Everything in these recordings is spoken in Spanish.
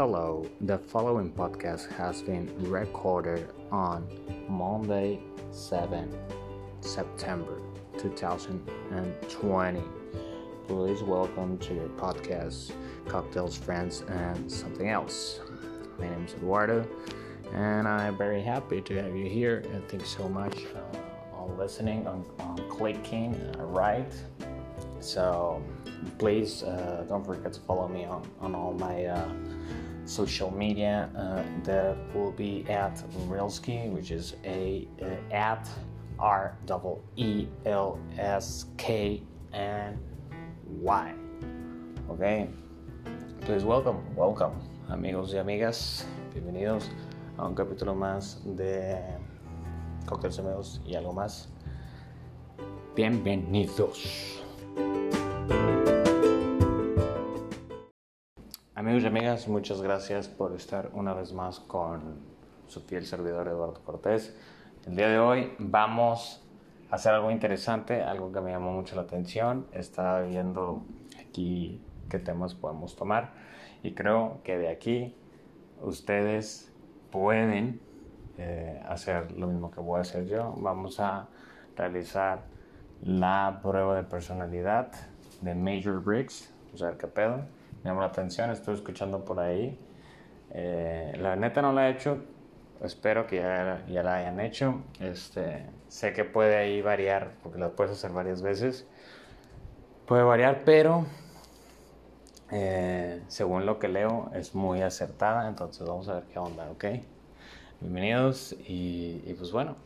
Hello, the following podcast has been recorded on Monday, 7 September 2020. Please welcome to your podcast, Cocktails, Friends, and Something Else. My name is Eduardo, and I'm very happy to have you here. And thanks so much uh, on listening, on, on clicking uh, right. So please uh, don't forget to follow me on, on all my uh, social media. Uh, that will be at Reelski, which is a uh, at R double E L S K N Y. Okay. Please welcome, welcome, amigos y amigas. Bienvenidos a un capítulo más de Cócteles Amigos y algo más. Bienvenidos. Amigos y amigas, muchas gracias por estar una vez más con su fiel servidor Eduardo Cortés. El día de hoy vamos a hacer algo interesante, algo que me llamó mucho la atención. Estaba viendo aquí qué temas podemos tomar y creo que de aquí ustedes pueden eh, hacer lo mismo que voy a hacer yo. Vamos a realizar la prueba de personalidad de Major Briggs. Vamos a ver qué pedo. Me llamó la atención, estoy escuchando por ahí. Eh, la neta no la he hecho, espero que ya, ya, la hayan hecho. Este, sé que puede ahí variar, porque la puedes hacer varias veces. Puede variar, pero eh, según lo que leo es muy acertada, entonces vamos a ver qué onda, ¿ok? Bienvenidos y, pues bueno.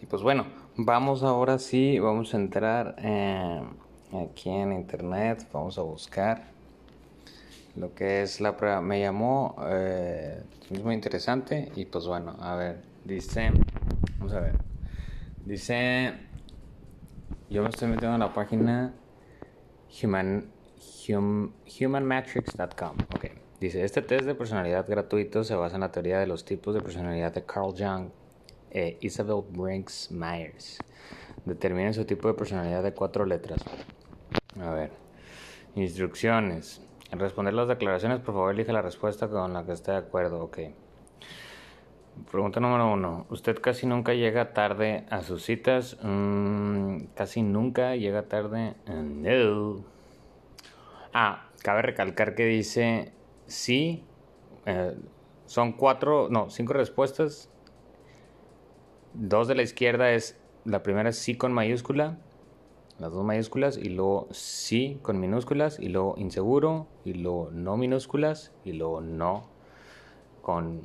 Y pues bueno, vamos ahora sí, vamos a entrar eh, aquí en internet, vamos a buscar lo que es la prueba. Me llamó, eh, es muy interesante y pues bueno, a ver, dice, vamos a ver, dice, yo me estoy metiendo en la página human, hum, humanmatrix.com, ok. Dice, este test de personalidad gratuito se basa en la teoría de los tipos de personalidad de Carl Jung e Isabel Brinks Myers. Determinen su tipo de personalidad de cuatro letras. A ver. Instrucciones. Al responder las declaraciones, por favor, elija la respuesta con la que esté de acuerdo. Ok. Pregunta número uno. ¿Usted casi nunca llega tarde a sus citas? Mm, casi nunca llega tarde. no. Ah, cabe recalcar que dice sí. Eh, son cuatro, no, cinco respuestas. Dos de la izquierda es, la primera es sí con mayúscula, las dos mayúsculas, y luego sí con minúsculas, y luego inseguro, y luego no minúsculas, y luego no con,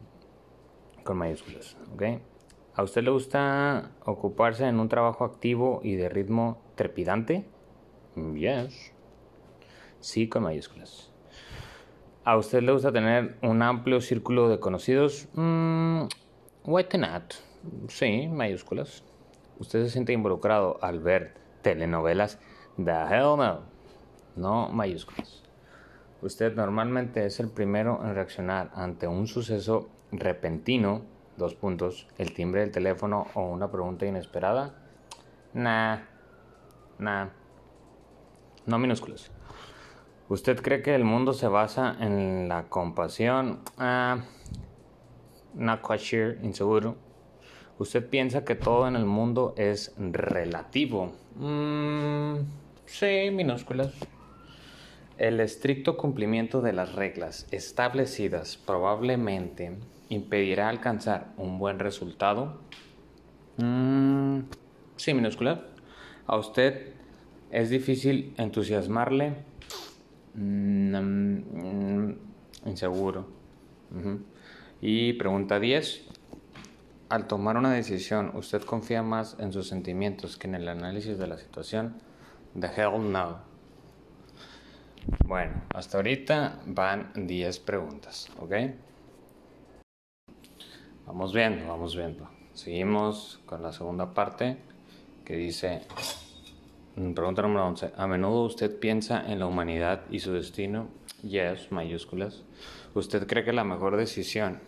con mayúsculas. ¿ok? ¿A usted le gusta ocuparse en un trabajo activo y de ritmo trepidante? Yes. Sí con mayúsculas. ¿A usted le gusta tener un amplio círculo de conocidos? Mm, why not? Sí, mayúsculas. ¿Usted se siente involucrado al ver telenovelas? The hell no. No mayúsculas. Usted normalmente es el primero en reaccionar ante un suceso repentino, dos puntos, el timbre del teléfono o una pregunta inesperada. Nah, nah. No minúsculas. ¿Usted cree que el mundo se basa en la compasión? Ah, not quite sure, inseguro. ¿Usted piensa que todo en el mundo es relativo? Mm, sí, minúsculas. El estricto cumplimiento de las reglas establecidas probablemente impedirá alcanzar un buen resultado. Mm, sí, minúsculas. ¿A usted es difícil entusiasmarle? Mm, inseguro. Y pregunta 10. Al tomar una decisión, ¿usted confía más en sus sentimientos que en el análisis de la situación? The hell no. Bueno, hasta ahorita van 10 preguntas, ¿ok? Vamos viendo, vamos viendo. Seguimos con la segunda parte que dice, pregunta número 11, ¿a menudo usted piensa en la humanidad y su destino? Yes, mayúsculas. ¿Usted cree que la mejor decisión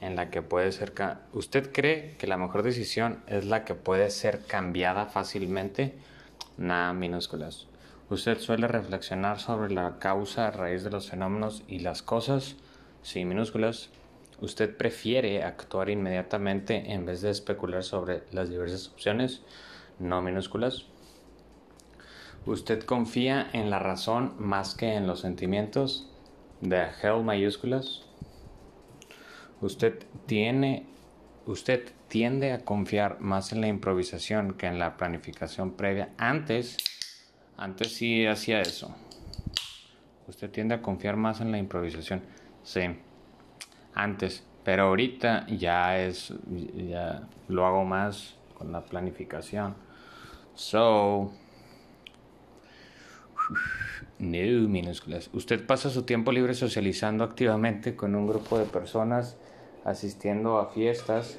en la que puede ser... ¿Usted cree que la mejor decisión es la que puede ser cambiada fácilmente? Nada, minúsculas. ¿Usted suele reflexionar sobre la causa a raíz de los fenómenos y las cosas? Sí, minúsculas. ¿Usted prefiere actuar inmediatamente en vez de especular sobre las diversas opciones? No minúsculas. ¿Usted confía en la razón más que en los sentimientos? De hell mayúsculas. ¿Usted tiene usted tiende a confiar más en la improvisación que en la planificación previa. Antes, antes sí hacía eso. Usted tiende a confiar más en la improvisación. Sí, antes. Pero ahorita ya es, ya lo hago más con la planificación. So, no minúsculas. Usted pasa su tiempo libre socializando activamente con un grupo de personas asistiendo a fiestas,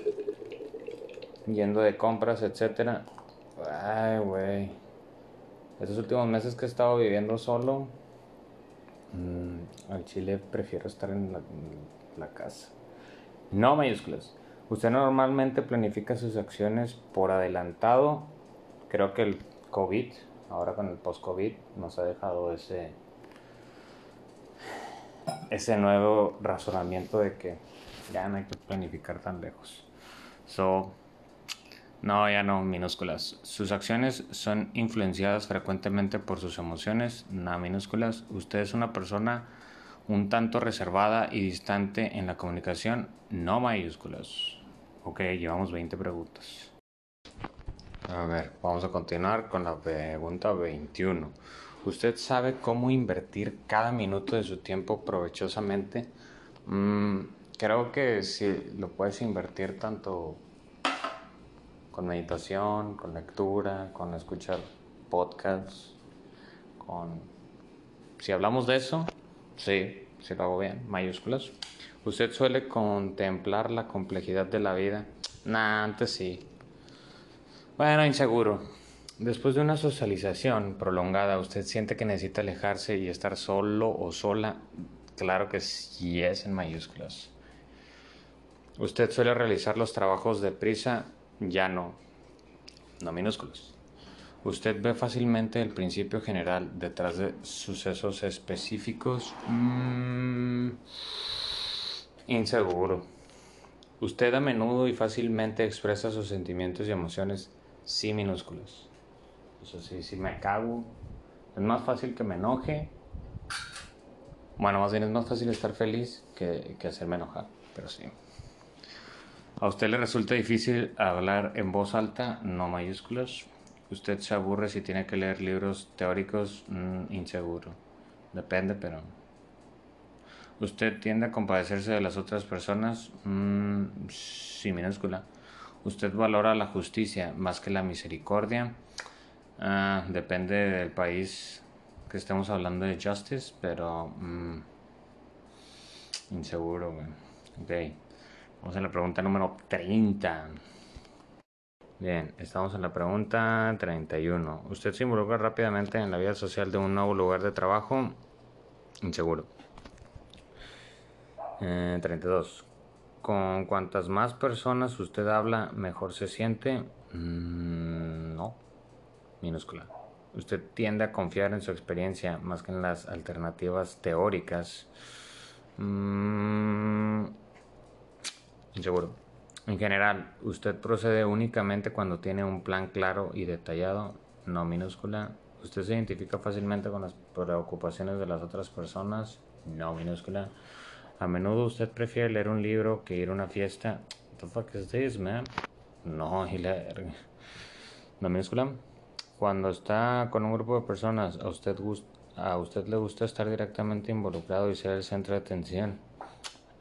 yendo de compras, etcétera. Ay, güey. Estos últimos meses que he estado viviendo solo, mm, al Chile prefiero estar en la, en la casa. No mayúsculas. Usted normalmente planifica sus acciones por adelantado. Creo que el COVID, ahora con el post-COVID, nos ha dejado ese, ese nuevo razonamiento de que ya no hay que planificar tan lejos. So, no, ya no, minúsculas. Sus acciones son influenciadas frecuentemente por sus emociones, no minúsculas. Usted es una persona un tanto reservada y distante en la comunicación, no mayúsculas. Ok, llevamos 20 preguntas. A ver, vamos a continuar con la pregunta 21. ¿Usted sabe cómo invertir cada minuto de su tiempo provechosamente? Mm, creo que si lo puedes invertir tanto con meditación, con lectura, con escuchar podcasts, con... Si hablamos de eso, sí, sí lo hago bien, mayúsculas. ¿Usted suele contemplar la complejidad de la vida? Nah, antes sí. Bueno, inseguro. Después de una socialización prolongada, ¿usted siente que necesita alejarse y estar solo o sola? Claro que sí es en mayúsculas. Usted suele realizar los trabajos de prisa, ya no, no minúsculos. Usted ve fácilmente el principio general detrás de sucesos específicos. Mm, inseguro. Usted a menudo y fácilmente expresa sus sentimientos y emociones sí minúsculos. Eso sí, si me cago, es más fácil que me enoje. Bueno, más bien es más fácil estar feliz que, que hacerme enojar, pero sí. ¿A usted le resulta difícil hablar en voz alta, no mayúsculas? ¿Usted se aburre si tiene que leer libros teóricos? Mm, inseguro. Depende, pero... ¿Usted tiende a compadecerse de las otras personas? Mm, sí, minúscula. ¿Usted valora la justicia más que la misericordia? Ah, depende del país que estemos hablando de justice, pero... Mm, inseguro, Ok. Vamos a la pregunta número 30. Bien, estamos en la pregunta 31. ¿Usted se involucra rápidamente en la vida social de un nuevo lugar de trabajo? Inseguro. 32. ¿Con cuantas más personas usted habla, mejor se siente? Mm, no. Minúscula. ¿Usted tiende a confiar en su experiencia más que en las alternativas teóricas? Mm, Inseguro. En general, usted procede únicamente cuando tiene un plan claro y detallado, no minúscula. Usted se identifica fácilmente con las preocupaciones de las otras personas, no minúscula. A menudo usted prefiere leer un libro que ir a una fiesta. What the fuck is this, man? No, y. No minúscula. Cuando está con un grupo de personas, a usted, a usted le gusta estar directamente involucrado y ser el centro de atención.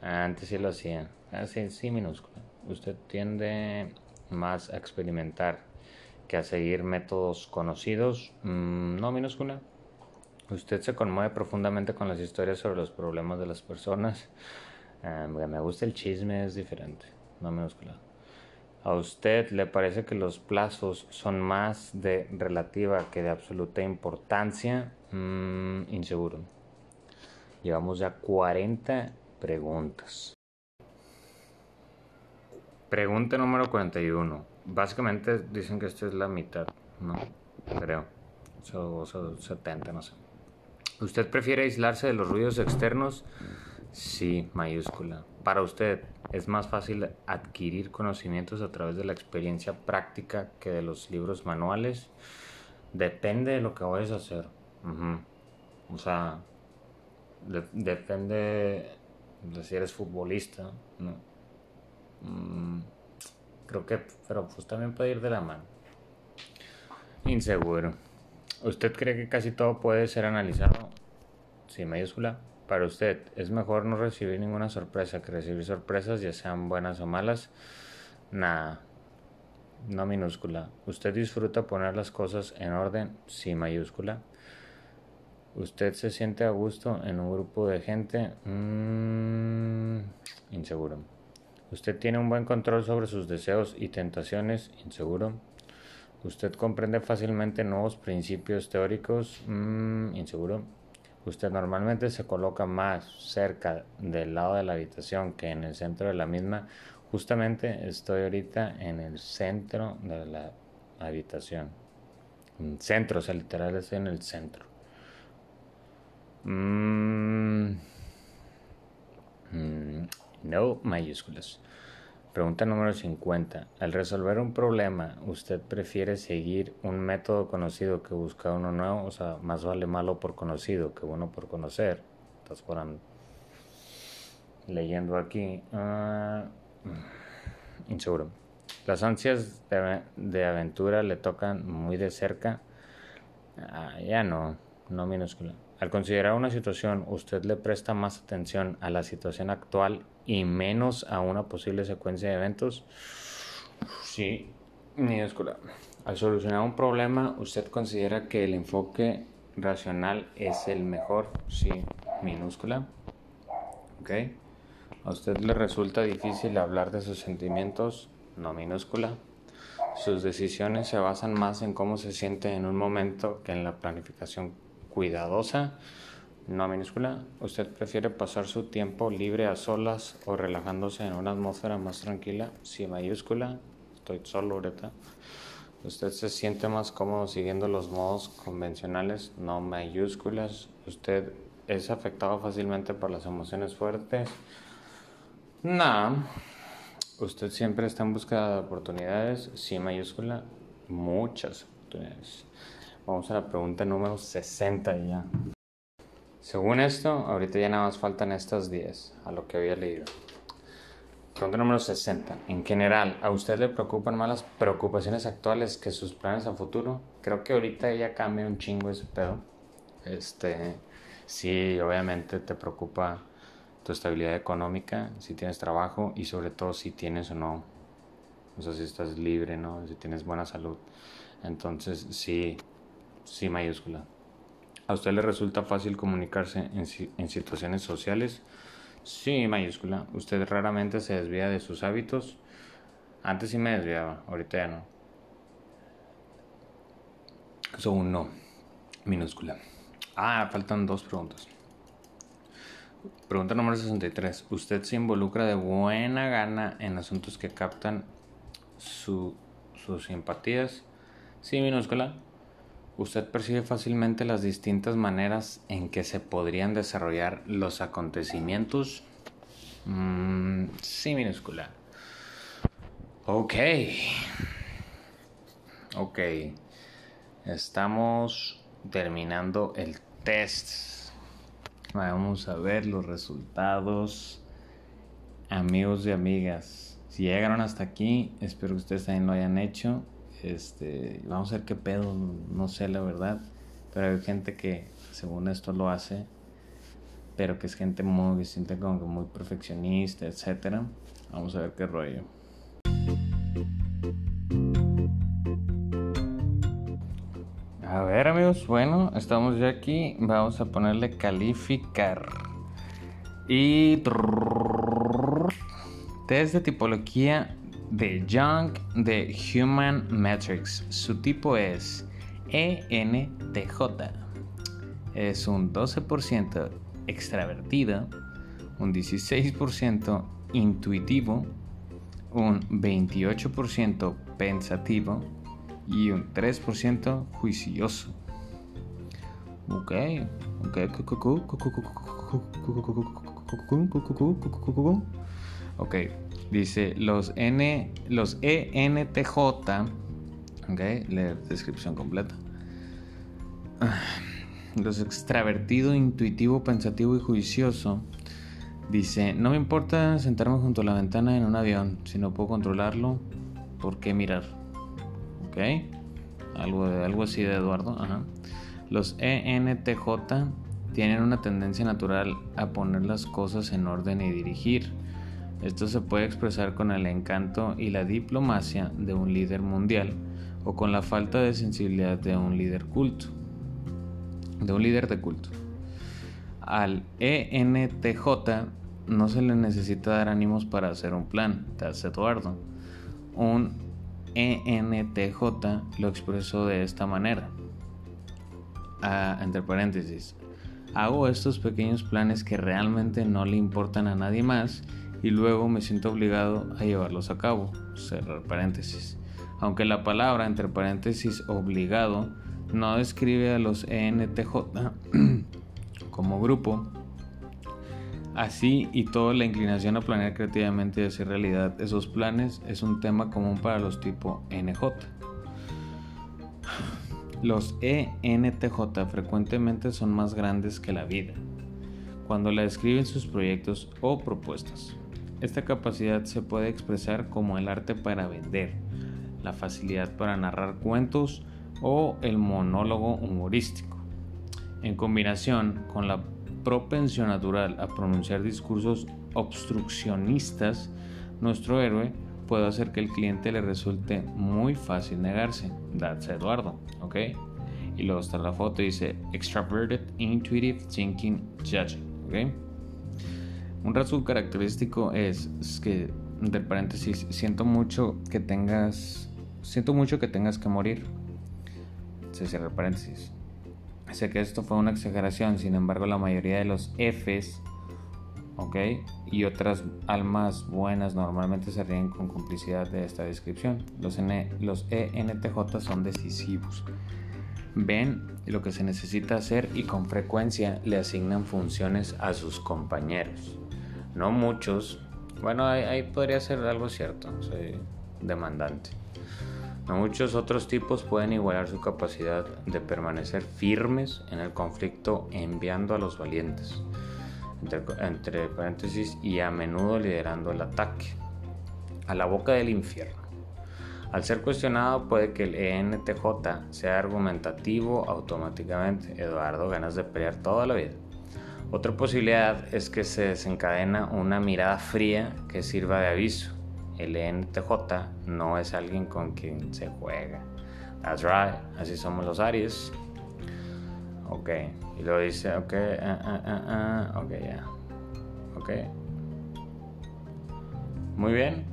Antes sí lo hacía. Así, ah, sí, minúscula. Usted tiende más a experimentar que a seguir métodos conocidos. Mm, no minúscula. Usted se conmueve profundamente con las historias sobre los problemas de las personas. Ah, me gusta el chisme, es diferente. No minúscula. ¿A usted le parece que los plazos son más de relativa que de absoluta importancia? Mm, inseguro. Llevamos ya 40 preguntas. Pregunta número 41. Básicamente dicen que esta es la mitad, ¿no? Creo. o 70, no sé. ¿Usted prefiere aislarse de los ruidos externos? Sí, mayúscula. Para usted, ¿es más fácil adquirir conocimientos a través de la experiencia práctica que de los libros manuales? Depende de lo que vayas a hacer. O sea, depende de si eres futbolista, ¿no? Mm, creo que, pero pues también puede ir de la mano. Inseguro. ¿Usted cree que casi todo puede ser analizado? Sí, mayúscula. Para usted, ¿es mejor no recibir ninguna sorpresa que recibir sorpresas, ya sean buenas o malas? Nada. No minúscula. ¿Usted disfruta poner las cosas en orden? Sí, mayúscula. ¿Usted se siente a gusto en un grupo de gente? Mm, inseguro. ¿Usted tiene un buen control sobre sus deseos y tentaciones? Inseguro. ¿Usted comprende fácilmente nuevos principios teóricos? Mm, inseguro. ¿Usted normalmente se coloca más cerca del lado de la habitación que en el centro de la misma? Justamente estoy ahorita en el centro de la habitación. Centro, o sea, literal estoy en el centro. Mm, mm, no mayúsculas. Pregunta número 50. Al resolver un problema, ¿usted prefiere seguir un método conocido que buscar uno nuevo? O sea, más vale malo por conocido que bueno por conocer. Estás por leyendo aquí. Uh, inseguro. Las ansias de, aventura le tocan muy de cerca. Ah, ya no, no minúscula. Al considerar una situación, usted le presta más atención a la situación actual y menos a una posible secuencia de eventos. Sí, minúscula. Al solucionar un problema, usted considera que el enfoque racional es el mejor. Sí, minúscula. ¿Ok? A usted le resulta difícil hablar de sus sentimientos, no minúscula. Sus decisiones se basan más en cómo se siente en un momento que en la planificación cuidadosa, no minúscula. ¿Usted prefiere pasar su tiempo libre a solas o relajándose en una atmósfera más tranquila? Sí, mayúscula. Estoy solo ahorita. ¿Usted se siente más cómodo siguiendo los modos convencionales? No mayúsculas. ¿Usted es afectado fácilmente por las emociones fuertes? No. ¿Usted siempre está en busca de oportunidades? Sí, mayúscula. Muchas oportunidades. Vamos a la pregunta número 60 ya. Según esto, ahorita ya nada más faltan estas 10 a lo que había leído. Pregunta número 60. En general, ¿a usted le preocupan más las preocupaciones actuales que sus planes a futuro? Creo que ahorita ya cambia un chingo ese pedo. Este, sí, obviamente te preocupa tu estabilidad económica, si tienes trabajo y sobre todo si tienes o no, o sea, si estás libre, ¿no? Si tienes buena salud. Entonces, sí, sí mayúscula. ¿A usted le resulta fácil comunicarse en, situaciones sociales? Sí mayúscula. ¿Usted raramente se desvía de sus hábitos? Antes sí me desviaba, ahorita ya no. Eso un no. Minúscula. Ah, faltan dos preguntas. Pregunta número 63. ¿Usted se involucra de buena gana en asuntos que captan sus simpatías? Sí, minúscula. Usted percibe fácilmente las distintas maneras en que se podrían desarrollar los acontecimientos. Mm, sí, minúscula. Ok. Ok. Estamos terminando el test. Vamos a ver los resultados. Amigos y amigas, si llegaron hasta aquí, espero que ustedes también lo hayan hecho. Este, vamos a ver qué pedo, no sé la verdad, pero hay gente que según esto lo hace, pero que es gente muy, siente como que muy perfeccionista, etcétera. Vamos a ver qué rollo. A ver amigos, bueno, estamos ya aquí, vamos a ponerle calificar. Y test de tipología de Young de Human Metrics. Su tipo es ENTJ. Es un 12% extravertido, un 16% intuitivo, un 28% pensativo y un 3% juicioso. Ok, ok, ok. Dice los N, los ENTJ, ok, leer descripción completa. Los extravertido, intuitivo, pensativo y juicioso. Dice, no me importa sentarme junto a la ventana en un avión, si no puedo controlarlo, ¿por qué mirar? ¿Ok? Algo, algo así de Eduardo. Ajá. Los ENTJ tienen una tendencia natural a poner las cosas en orden y dirigir. Esto se puede expresar con el encanto y la diplomacia de un líder mundial o con la falta de sensibilidad de un líder culto. De un líder de culto. Al ENTJ no se le necesita dar ánimos para hacer un plan, that's Eduardo. Un ENTJ lo expresó de esta manera entre paréntesis, hago estos pequeños planes que realmente no le importan a nadie más y luego me siento obligado a llevarlos a cabo, cerrar paréntesis. Aunque la palabra entre paréntesis obligado no describe a los ENTJ como grupo, así y toda la inclinación a planear creativamente y hacer realidad esos planes es un tema común para los tipo NJ. Los ENTJ frecuentemente son más grandes que la vida cuando la describen sus proyectos o propuestas. Esta capacidad se puede expresar como el arte para vender, la facilidad para narrar cuentos o el monólogo humorístico. En combinación con la propensión natural a pronunciar discursos obstruccionistas, nuestro héroe puede hacer que el cliente le resulte muy fácil negarse. That's Eduardo, ¿ok? Y luego está la foto y dice Extraverted Intuitive Thinking Judging, ¿ok? Un rasgo característico es, que, entre paréntesis, siento mucho que tengas, siento mucho que tengas que morir. Se cierra paréntesis. Sé que esto fue una exageración, sin embargo la mayoría de los Fs ¿ok? Y otras almas buenas normalmente se ríen con complicidad de esta descripción. Los, N, los ENTJ son decisivos. Ven lo que se necesita hacer y con frecuencia le asignan funciones a sus compañeros. No muchos. Bueno, ahí, podría ser algo cierto. Soy demandante. No muchos otros tipos pueden igualar su capacidad de permanecer firmes en el conflicto enviando a los valientes entre, paréntesis, y a menudo liderando el ataque. A la boca del infierno. Al ser cuestionado puede que el ENTJ sea argumentativo automáticamente. Eduardo, ganas de pelear toda la vida. Otra posibilidad es que se desencadena una mirada fría que sirva de aviso. El ENTJ no es alguien con quien se juega. That's right, así somos los Aries. Ok. Y luego dice, ok, uh, ok, ya. Ok. Muy bien.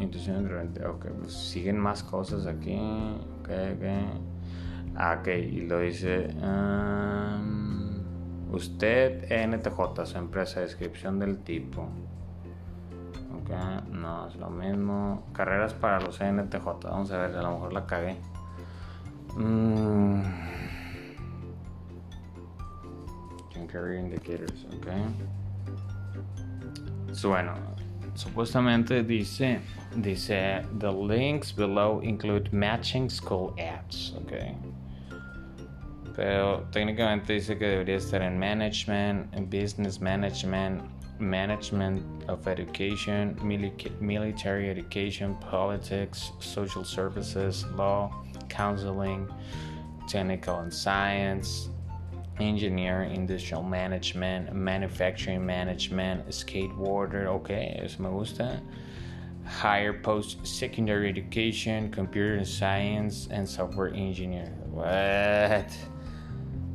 Intuición de Ok, pues siguen más cosas aquí. Ok, ok. Ah, ok, y lo dice. Um, usted, NTJ, su empresa, descripción del tipo. Ok, no, es lo mismo. Carreras para los NTJ. Vamos a ver, a lo mejor la cagué. Mmm career indicators. So, bueno, supuestamente dice, dice, the links below include matching school ads, okay. Pero técnicamente dice que debería estar en management, en business management, management of education, military education, politics, social services, law, counseling, technical and science, engineer, industrial management, manufacturing management, skateboarder, ok, eso me gusta. Higher post secondary education, computer science, and software engineer. What?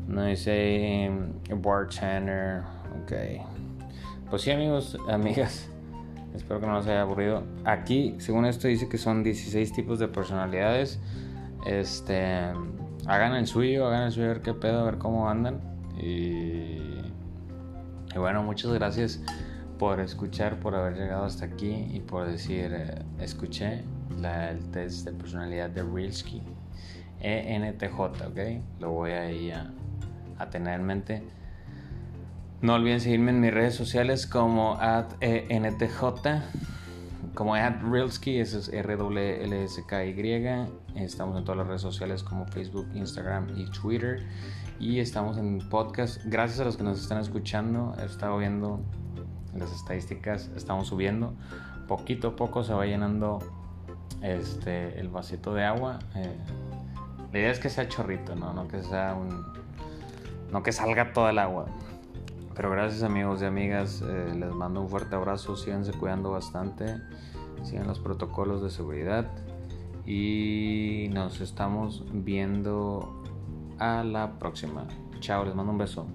No dice um, bartender, ok. Pues sí, amigos, amigas. Espero que no los haya aburrido. Aquí, según esto, dice que son 16 tipos de personalidades. Este hagan el suyo, hagan el suyo, a ver qué pedo, a ver cómo andan. Y, bueno, muchas gracias por escuchar, por haber llegado hasta aquí y por decir, eh, escuché el test de personalidad de Rilsky. ENTJ, ¿ok? Lo voy a, ir a, a tener en mente. No olviden seguirme en mis redes sociales como @ntj, como @realsky, eso es R W L S K Y. Estamos en todas las redes sociales como Facebook, Instagram y Twitter y estamos en podcast. Gracias a los que nos están escuchando, he estado viendo las estadísticas, estamos subiendo. Poquito a poco se va llenando este, el vasito de agua. Eh, la idea es que sea chorrito, ¿no? No que sea un. No que salga toda el agua. Pero gracias amigos y amigas, eh, les mando un fuerte abrazo, síganse cuidando bastante, sigan los protocolos de seguridad y nos estamos viendo a la próxima. Chao, les mando un beso.